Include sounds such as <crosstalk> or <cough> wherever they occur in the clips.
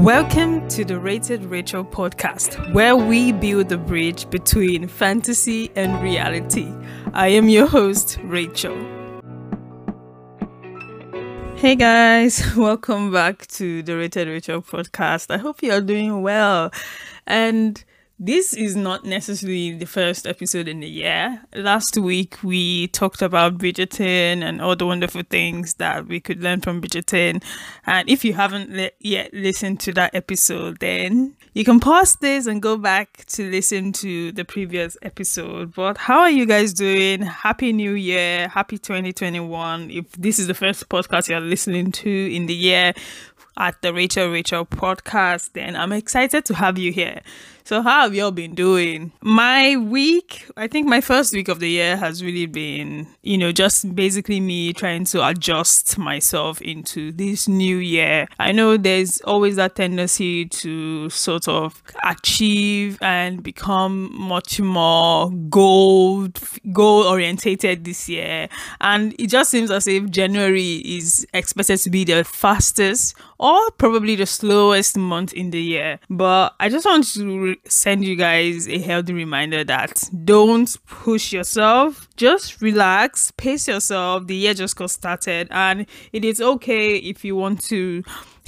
Welcome to the Rated Rachel podcast, where we build the bridge between fantasy and reality. I am your host, Rachel. Hey guys, <laughs> welcome back to the Rated Rachel podcast. I hope you are doing well. And this is not necessarily the first episode in the year. Last week we talked about Bridgerton and all the wonderful things that we could learn from Bridgerton. And if you haven't le- yet listened to that episode, then you can pause this and go back to listen to the previous episode. But how are you guys doing? Happy New Year! Happy 2021. If this is the first podcast you're listening to in the year, at the Rated Rachel podcast, then I'm excited to have you here. So, how have y'all been doing? My week, I think my first week of the year has really been, you know, just basically me trying to adjust myself into this new year. I know there's always that tendency to sort of achieve and become much more goal goal orientated this year, and it just seems as if January is expected to be the fastest or probably the slowest month in the year. But I just want to send you guys a healthy reminder that don't push yourself. Just relax, pace yourself. The year just got started, and it is okay if you want to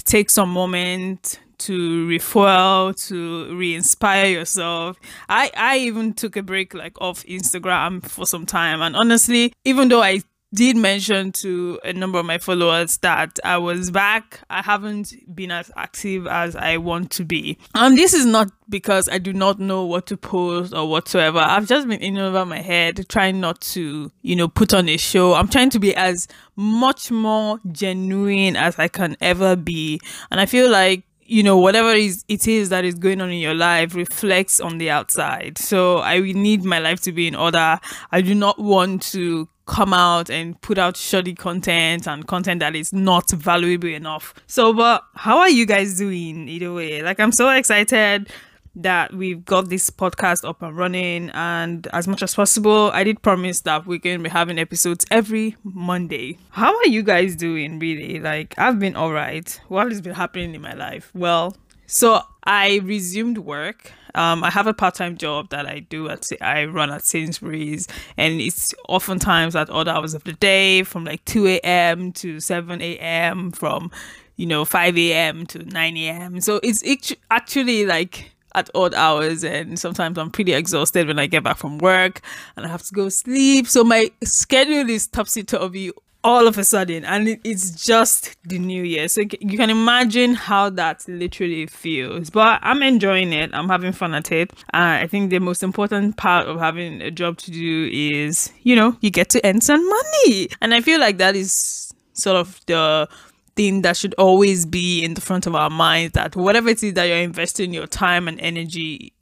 take some moment to refuel to re-inspire yourself i i even took a break like off instagram for some time and honestly even though i did mention to a number of my followers that I was back. I haven't been as active as I want to be. And this is not because I do not know what to post or whatsoever. I've just been in over my head trying not to, you know, put on a show. I'm trying to be as much more genuine as I can ever be. And I feel like you know whatever is it is that is going on in your life reflects on the outside so i need my life to be in order i do not want to come out and put out shoddy content and content that is not valuable enough. So, but how are you guys doing either way? Like, I'm so excited that we've got this podcast up and running and as much as possible i did promise that we're going to be having episodes every monday how are you guys doing really like i've been all right what has been happening in my life well so I resumed work. Um, I have a part-time job that I do at I run at Sainsbury's, and it's oftentimes at odd hours of the day, from like two a.m. to seven a.m. from you know five a.m. to nine a.m. So it's actually like at odd hours and sometimes I'm pretty exhausted when I get back from work and I have to go sleep. So my schedule is topsy turvy all of a sudden and it's just the new year. So you can imagine how that literally feels. But i'm enjoying it. I'm having fun at it. Uh, i think the most important part of having a job to do is you know you get to earn some money. And i feel like that is sort of the thing that should always be in the front of our minds that whatever it is that you're investing your time and energy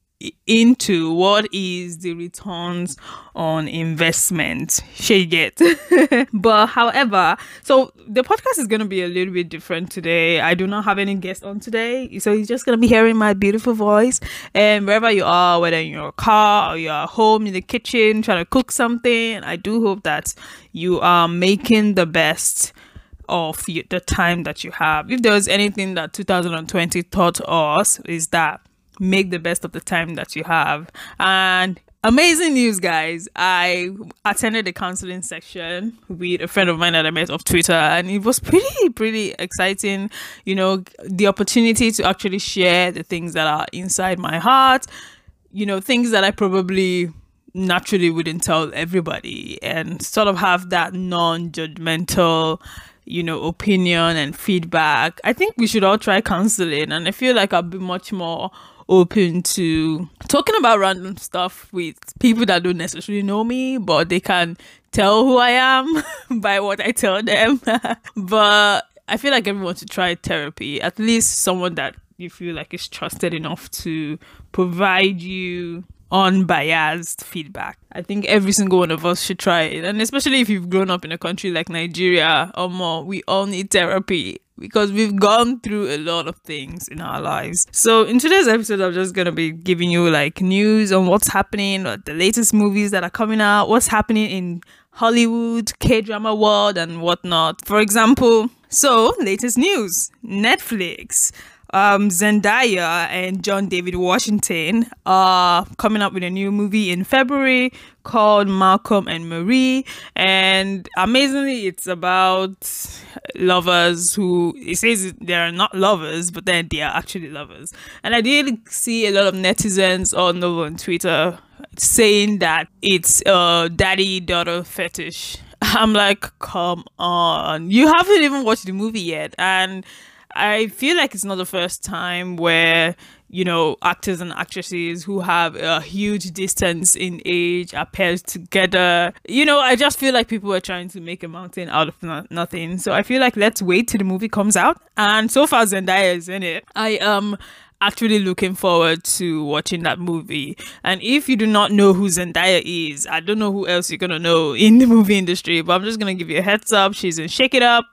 into what is the returns on investment. She get. <laughs> But however so the podcast is going to be a little bit different today. I do not have any guests on today so you're just going to be hearing my beautiful voice. And wherever you are whether in your car or you're home in the kitchen trying to cook something i do hope that you are making the best of the time that you have. If there was anything that 2020 taught us is that make the best of the time that you have. And amazing news, guys. I attended the counseling section with a friend of mine that I met off Twitter, and it was pretty, pretty exciting. You know, the opportunity to actually share the things that are inside my heart, you know, things that I probably naturally wouldn't tell everybody, and sort of have that non judgmental you know, opinion and feedback. I think we should all try counseling, and I feel like I'll be much more open to talking about random stuff with people that don't necessarily know me, but they can tell who I am <laughs> by what I tell them. <laughs> but I feel like everyone should try therapy, at least someone that you feel like is trusted enough to provide you unbiased feedback. I think every single one of us should try it. And especially if you've grown up in a country like Nigeria or more, we all need therapy because we've gone through a lot of things in our lives. So in today's episode, I'm just gonna be giving you like news on what's happening, the latest movies that are coming out, what's happening in Hollywood, K drama world, and whatnot. For example, so latest news: Netflix um, Zendaya and John David Washington are coming up with a new movie in February called Malcolm and Marie. And amazingly, it's about lovers who it says they are not lovers, but then they are actually lovers. And I did see a lot of netizens on on Twitter saying that it's a daddy daughter fetish. <laughs> I'm like, come on. You haven't even watched the movie yet. And I feel like it's not the first time where you know actors and actresses who have a huge distance in age are paired together. You know, I just feel like people are trying to make a mountain out of no- nothing. So I feel like let's wait till the movie comes out. And so far Zendaya is in it. I am actually looking forward to watching that movie. And if you do not know who Zendaya is, I don't know who else you're gonna know in the movie industry. But I'm just gonna give you a heads up. She's in Shake It Up.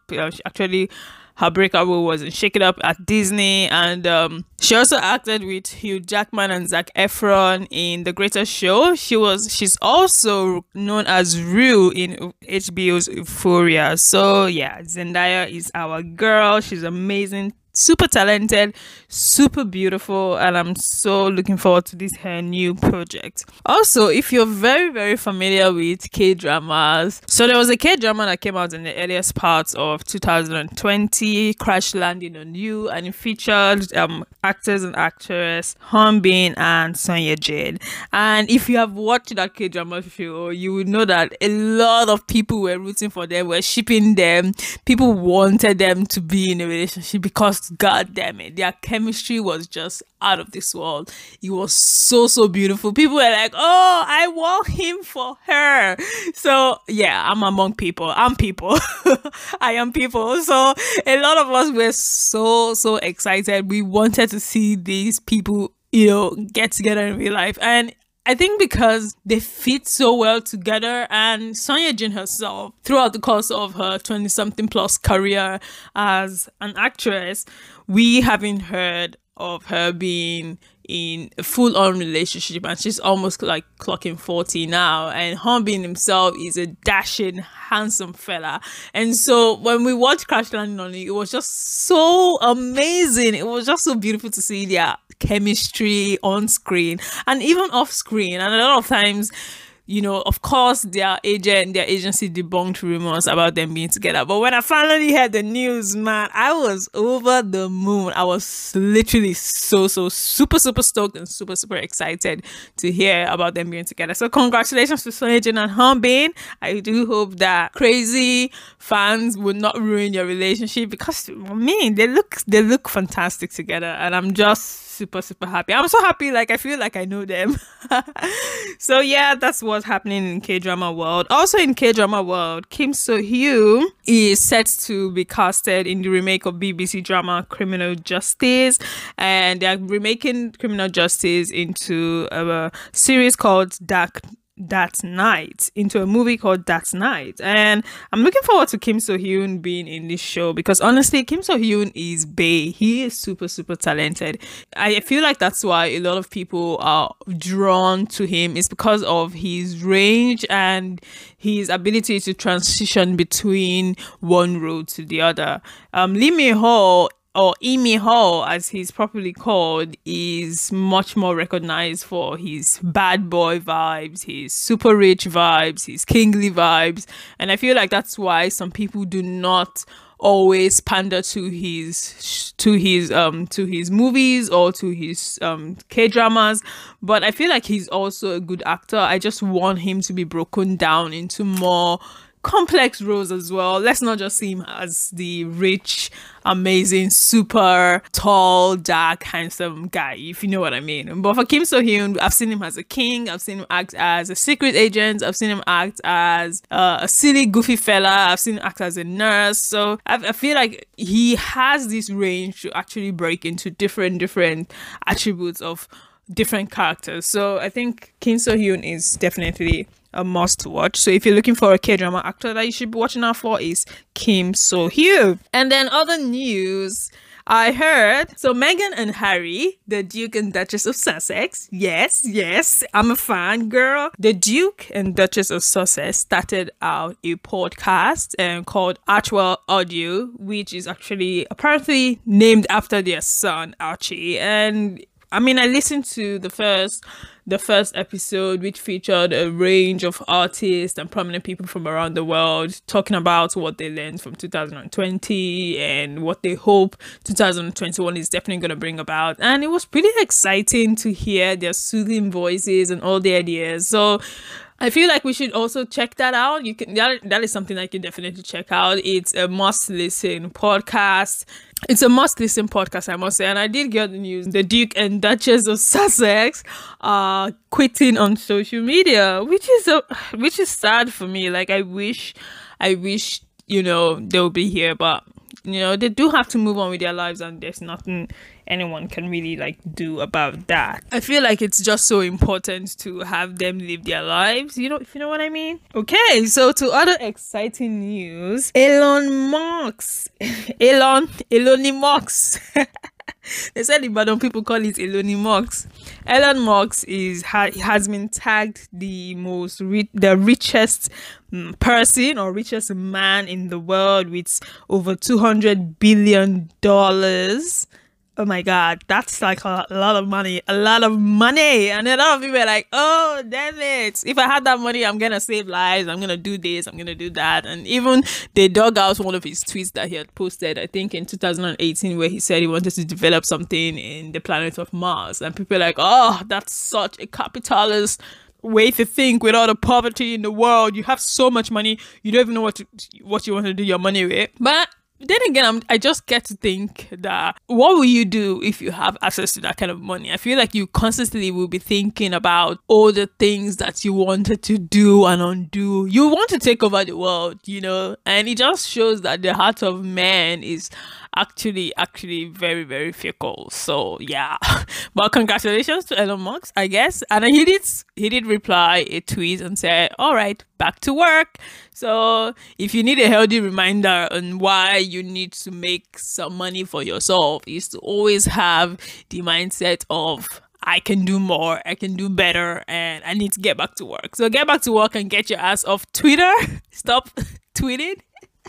Actually her breakout role was in Shake It Up at Disney, and um, she also acted with Hugh Jackman and Zac Efron in The Greatest Show. She was she's also known as Rue in HBO's Euphoria. So yeah, Zendaya is our girl. She's amazing super talented, super beautiful, and I'm so looking forward to this her new project. Also, if you're very, very familiar with K dramas, so there was a K drama that came out in the earliest parts of 2020, Crash Landing on You, and it featured um, actors and actress Hyun Bin and Son Ye Jin. And if you have watched that K drama show, you would know that a lot of people were rooting for them, were shipping them, people wanted them to be in a relationship because god damn it. Their chemistry was just out of this world. It was so so beautiful. People were like oh i want him for her. So yeah i'm among people. I'm people. <laughs> I am people. So a lot of us were so so excited. We wanted to see these people you know get together in real life. And I think because they fit so well together, and Son Ye Jin herself, throughout the course of her 20 something plus career as an actress, we haven't heard of her being in a full on relationship and she's almost like clocking 40 now and Hyun Bin himself is a dashing handsome fella. And so when we watched Crash Landing on it it was just so amazing. It was just so beautiful to see their chemistry on screen and even off screen. And a lot of times you know, of course, their agent, their agency debunked rumors about them being together. But when I finally heard the news, man, I was over the moon. I was literally so, so super, super stoked and super, super excited to hear about them being together. So, congratulations to Son Jin and Hyun Bin. I do hope that crazy fans would not ruin your relationship because, I mean, they look they look fantastic together, and I'm just super super happy. I'm so happy like i feel like i know them. <laughs> So yeah that's what's happening in k-drama world. Also in k-drama world kim soo-hyun is set to be casted in the remake of bbc drama criminal justice. And they're remaking criminal justice into a series called dark that night into a movie called That Night. And I'm looking forward to Kim Soo Hyun being in this show because honestly, Kim Soo Hyun is Bay. He is super, super talented. I feel like that's why a lot of people are drawn to him. It's because of his range and his ability to transition between one role to the other. Um, Lee Min Ho or Imi Ho, as he's properly called, is much more recognized for his bad boy vibes, his super rich vibes, his kingly vibes. And I feel like that's why some people do not always pander to his to his um to his movies or to his um K dramas but I feel like he's also a good actor I just want him to be broken down into more complex roles as well. Let's not just see him as the rich, amazing, super tall, dark, handsome guy, if you know what I mean. But for Kim Soo Hyun, I've seen him as a king, I've seen him act as a secret agent, I've seen him act as uh, a silly, goofy fella, I've seen him act as a nurse. So I, I feel like he has this range to actually break into different, different attributes of different characters. So I think Kim Soo Hyun is definitely a must watch. So if you're looking for a K drama actor that you should be watching out for is Kim Soo Hyun. And then other news. I heard so Meghan and Harry, the Duke and Duchess of Sussex. Yes, yes, I'm a fan girl. The Duke and Duchess of Sussex started out a podcast um, called Archewell Audio, which is actually apparently named after their son Archie. And I mean, I listened to the first the first episode, which featured a range of artists and prominent people from around the world talking about what they learned from 2020 and what they hope 2021 is definitely going to bring about. And it was pretty exciting to hear their soothing voices and all the ideas. So, I feel like we should also check that out. You can that, that is something I can definitely check out. It's a must listen podcast. It's a must listen podcast, I must say. And I did get the news. The Duke and Duchess of Sussex are quitting on social media, which is a which is sad for me. Like I wish I wish, you know, they'll be here, but you know, they do have to move on with their lives and there's nothing anyone can really like do about that. I feel like it's just so important to have them live their lives, you know, if you know what I mean. Okay, so to other exciting news, Elon Musk. <laughs> Elon Elon Musk. <laughs> <laughs> they said in Badon people call it Elon Musk. Elon Musk is ha, has been tagged the most the richest mm, person or richest man in the world with over 200 billion dollars oh my god, that's like a, lot of money, a lot of money. And a lot of people are like, oh, damn it. If I had that money, I'm going to save lives. I'm going to do this. I'm going to do that. And even they dug out one of his tweets that he had posted, I think in 2018, where he said he wanted to develop something in the planet of Mars. And people are like, oh, that's such a capitalist way to think with all the poverty in the world. You have so much money, you don't even know what to, what you want to do your money with. But then again, I'm, I just get to think that what will you do if you have access to that kind of money? I feel like you constantly will be thinking about all the things that you wanted to do and undo. You want to take over the world, you know, and it just shows that the heart of man is actually actually very very fickle. So yeah. <laughs> But congratulations to elon musk i guess. And he did he did reply a tweet and said all right back to work. So if you need a healthy reminder on why you need to make some money for yourself is to always have the mindset of I can do more, I can do better, and I need to get back to work. So get back to work and get your ass off Twitter. <laughs> Stop <laughs> tweeting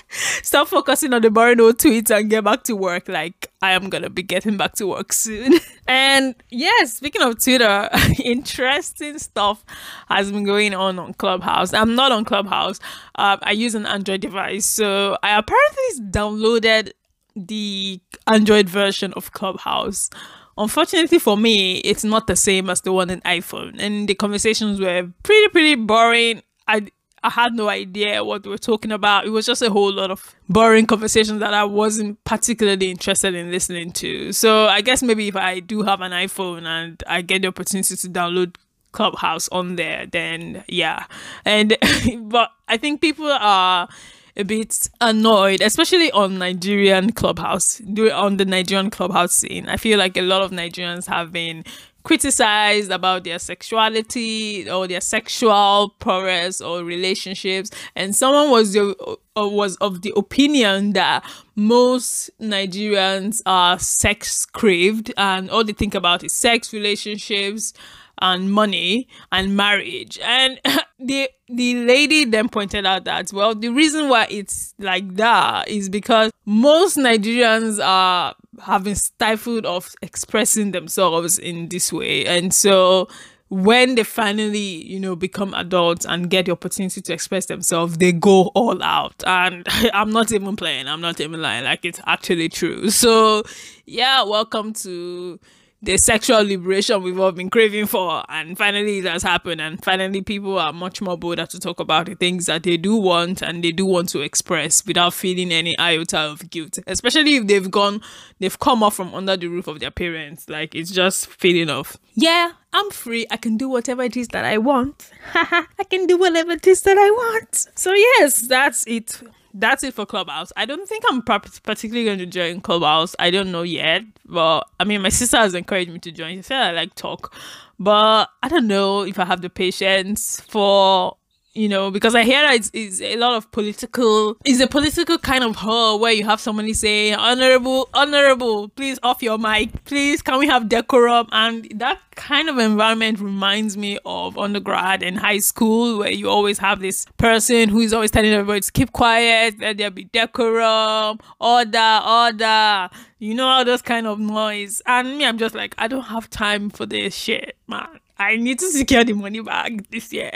Stop focusing on the boring old tweets and get back to work. Like I am gonna be getting back to work soon. <laughs> and yes, speaking of Twitter, <laughs> interesting stuff has been going on on Clubhouse. I'm not on Clubhouse. Uh, I use an Android device, so I apparently downloaded the Android version of Clubhouse. Unfortunately for me, it's not the same as the one in iPhone, and the conversations were pretty pretty boring. I I had no idea what we were talking about. It was just a whole lot of boring conversations that I wasn't particularly interested in listening to. So I guess maybe if I do have an iPhone and I get the opportunity to download Clubhouse on there, then yeah. And <laughs> but I think people are a bit annoyed, especially on Nigerian Clubhouse, on the Nigerian Clubhouse scene. I feel like a lot of Nigerians have been criticized about their sexuality or their sexual prowess or relationships. And someone was the, uh, was of the opinion that most Nigerians are sex craved and all they think about is sex relationships and money and marriage. And <laughs> the the lady then pointed out that well the reason why it's like that is because most Nigerians are have been stifled of expressing themselves in this way. And so when they finally, you know, become adults and get the opportunity to express themselves, they go all out. And <laughs> I'm not even playing, I'm not even lying, like it's actually true. So yeah, welcome to the sexual liberation we've all been craving for. And finally it has happened. And finally people are much more bolder to talk about the things that they do want and they do want to express without feeling any iota of guilt. Especially if they've gone they've come off from under the roof of their parents. Like it's just feeling of yeah i'm free. I can do whatever it is that i want. <laughs> I can do whatever it is that i want. So yes that's it that's it for Clubhouse. I don't think I'm particularly going to join Clubhouse. I don't know yet. But I mean, my sister has encouraged me to join. She said I like talk. But I don't know if I have the patience for you know, because I hear that it's, it's a lot of political, it's a political kind of hall where you have somebody say, Honorable, Honorable, please off your mic, please, can we have decorum? And that kind of environment reminds me of undergrad and high school where you always have this person who is always telling everybody to keep quiet, let there be decorum, order, order, you know, all those kind of noise. And me, I'm just like, I don't have time for this shit, man. I need to secure the money back this year.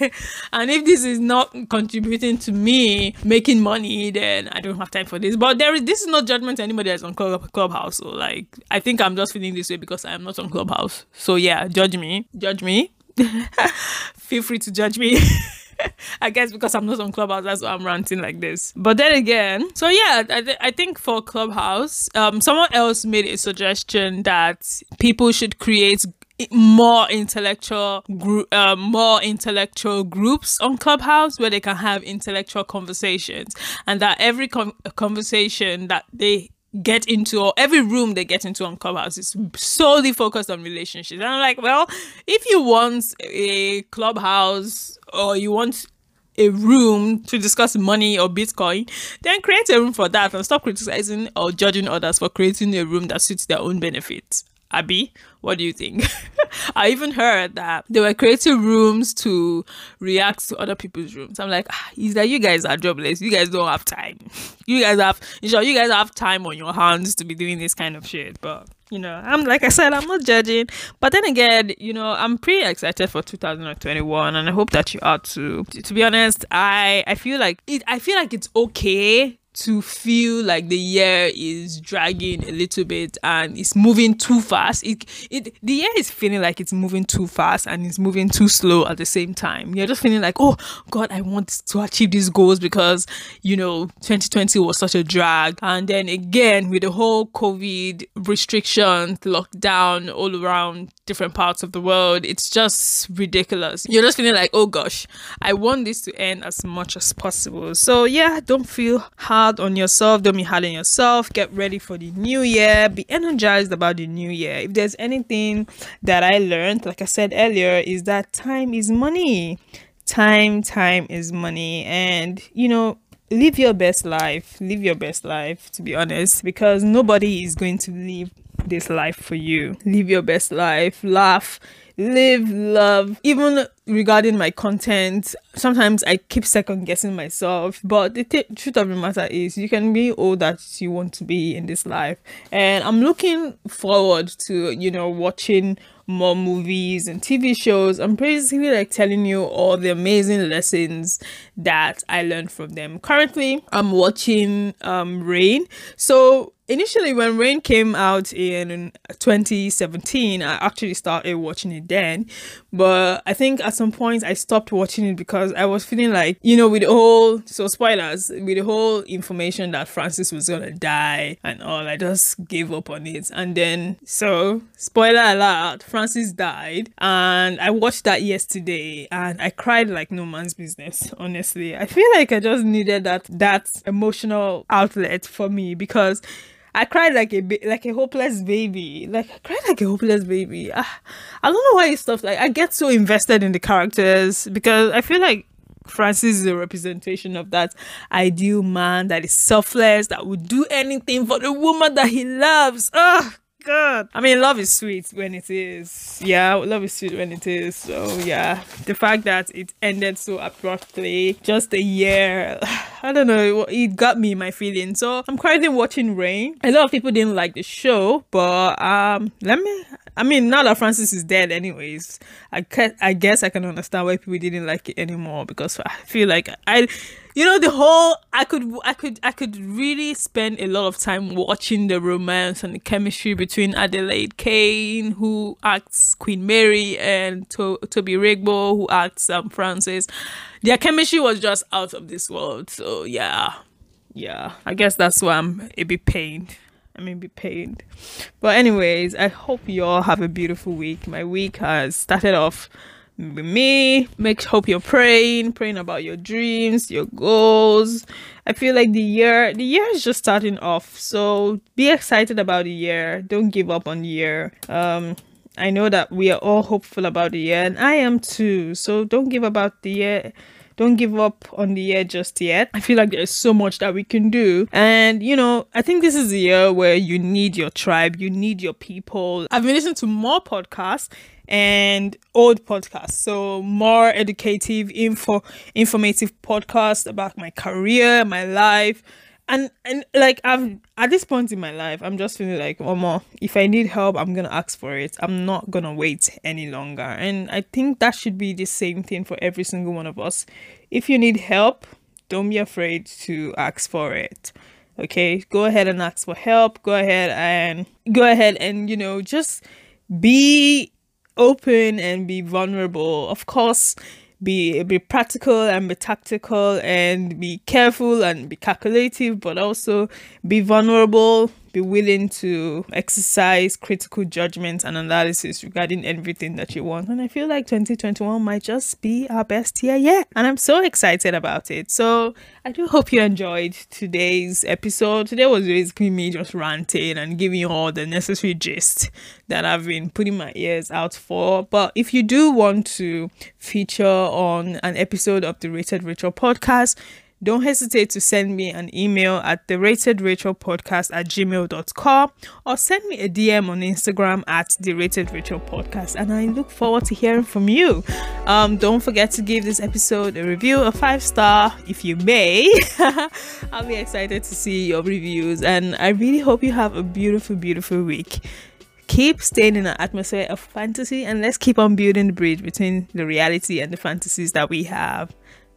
<laughs> and if this is not contributing to me making money, then I don't have time for this. But there is this is not judgment to anybody that's on Club, Clubhouse. So like I think I'm just feeling this way because I am not on Clubhouse. So yeah, judge me. Judge me. <laughs> Feel free to judge me. <laughs> I guess because I'm not on Clubhouse, that's why I'm ranting like this. But then again, so yeah, I, th- I think for Clubhouse, um, someone else made a suggestion that people should create more intellectual group uh, more intellectual groups on clubhouse where they can have intellectual conversations and that every conversation that they get into or every room they get into on clubhouse is solely focused on relationships and i'm like well if you want a clubhouse or you want a room to discuss money or Bitcoin, then create a room for that and stop criticizing or judging others for creating a room that suits their own benefits. Abby, what do you think? <laughs> I even heard that they were creating rooms to react to other people's rooms. I'm like, ah, is that you guys are jobless? You guys don't have time. <laughs> You guys have, you sure you guys have time on your hands to be doing this kind of shit. But you know, I'm like I said, I'm not judging. But then again, you know, I'm pretty excited for 2021, and I hope that you are too. To be honest, I I feel like it. I feel like it's okay to feel like the year is dragging a little bit and it's moving too fast. It it the year is feeling like it's moving too fast and it's moving too slow at the same time. You're just feeling like, oh God, I want to achieve these goals because you know 2020 was such a drag. And then again with the whole COVID restrictions, lockdown all around different parts of the world, it's just ridiculous. You're just feeling like, oh gosh, I want this to end as much as possible. So yeah, don't feel hard on yourself. Don't be hard on yourself. Get ready for the new year. Be energized about the new year. If there's anything that I learned, like I said earlier, is that time is money. Time, time is money. And, you know, live your best life. Live your best life, to be honest, because nobody is going to live this life for you. Live your best life. Laugh live, love. Even regarding my content, sometimes I keep second guessing myself. But the t- truth of the matter is, you can be all that you want to be in this life. And I'm looking forward to, you know, watching more movies and TV shows. I'm basically like telling you all the amazing lessons that I learned from them. Currently, I'm watching um Reign. So initially when Reign came out in 2017 i actually started watching it then. But i think at some point i stopped watching it because i was feeling like you know with the whole so spoilers with the whole information that francis was gonna die and all i just gave up on it. And then so spoiler alert francis died. And i watched that yesterday and i cried like no man's business <laughs> honestly. I feel like i just needed that that emotional outlet for me because I cried like a like a hopeless baby. Like I cried like a hopeless baby. Ah, I don't know why it's stuff like I get so invested in the characters because I feel like Francis is a representation of that ideal man that is selfless, that would do anything for the woman that he loves. Ugh, god. I mean, love is sweet when it is. Yeah, love is sweet when it is. So yeah, the fact that it ended so abruptly, just a year, <sighs> I don't know, it got me my feelings. So I'm currently watching Reign. A lot of people didn't like the show, but um, let me. I mean, now that Francis is dead, anyways, I I guess I can understand why people didn't like it anymore because I feel like I you know the whole i could i could i could really spend a lot of time watching the romance and the chemistry between adelaide kane who acts queen mary and to- toby regbo who acts um, francis their chemistry was just out of this world. So yeah. Yeah. I guess that's why i'm a bit pained. I may be pained. But anyways, I hope you all have a beautiful week. My week has started off me. Make hope you're praying praying about your dreams your goals. I feel like the year the year is just starting off. So be excited about the year. Don't give up on the year. Um i know that we are all hopeful about the year and i am too. So don't give up about the year. Don't give up on the year just yet. I feel like there's so much that we can do. And, you know, I think this is the year where you need your tribe, you need your people. I've been listening to more podcasts and old podcasts. So more educative, info informative podcasts about my career, my life. And and like I'm at this point in my life, I'm just feeling like, oh more. if I need help, I'm gonna ask for it. I'm not gonna wait any longer. And I think that should be the same thing for every single one of us. If you need help, don't be afraid to ask for it okay go ahead and ask for help go ahead and go ahead and you know just be open and be vulnerable. Of course, be be practical and be tactical and be careful and be calculative, but also be vulnerable be willing to exercise critical judgment and analysis regarding everything that you want. And I feel like 2021 might just be our best year yet. And I'm so excited about it. So I do hope you enjoyed today's episode. Today was basically me just ranting and giving you all the necessary gist that I've been putting my ears out for. But if you do want to feature on an episode of the Rated Rachel podcast, don't hesitate to send me an email at the rated podcast at gmail.com or send me a DM on Instagram at the rated podcast. And I look forward to hearing from you. Um, don't forget to give this episode a review, a five star if you may. <laughs> I'll be excited to see your reviews. And I really hope you have a beautiful, beautiful week keep staying in an atmosphere of fantasy and let's keep on building the bridge between the reality and the fantasies that we have.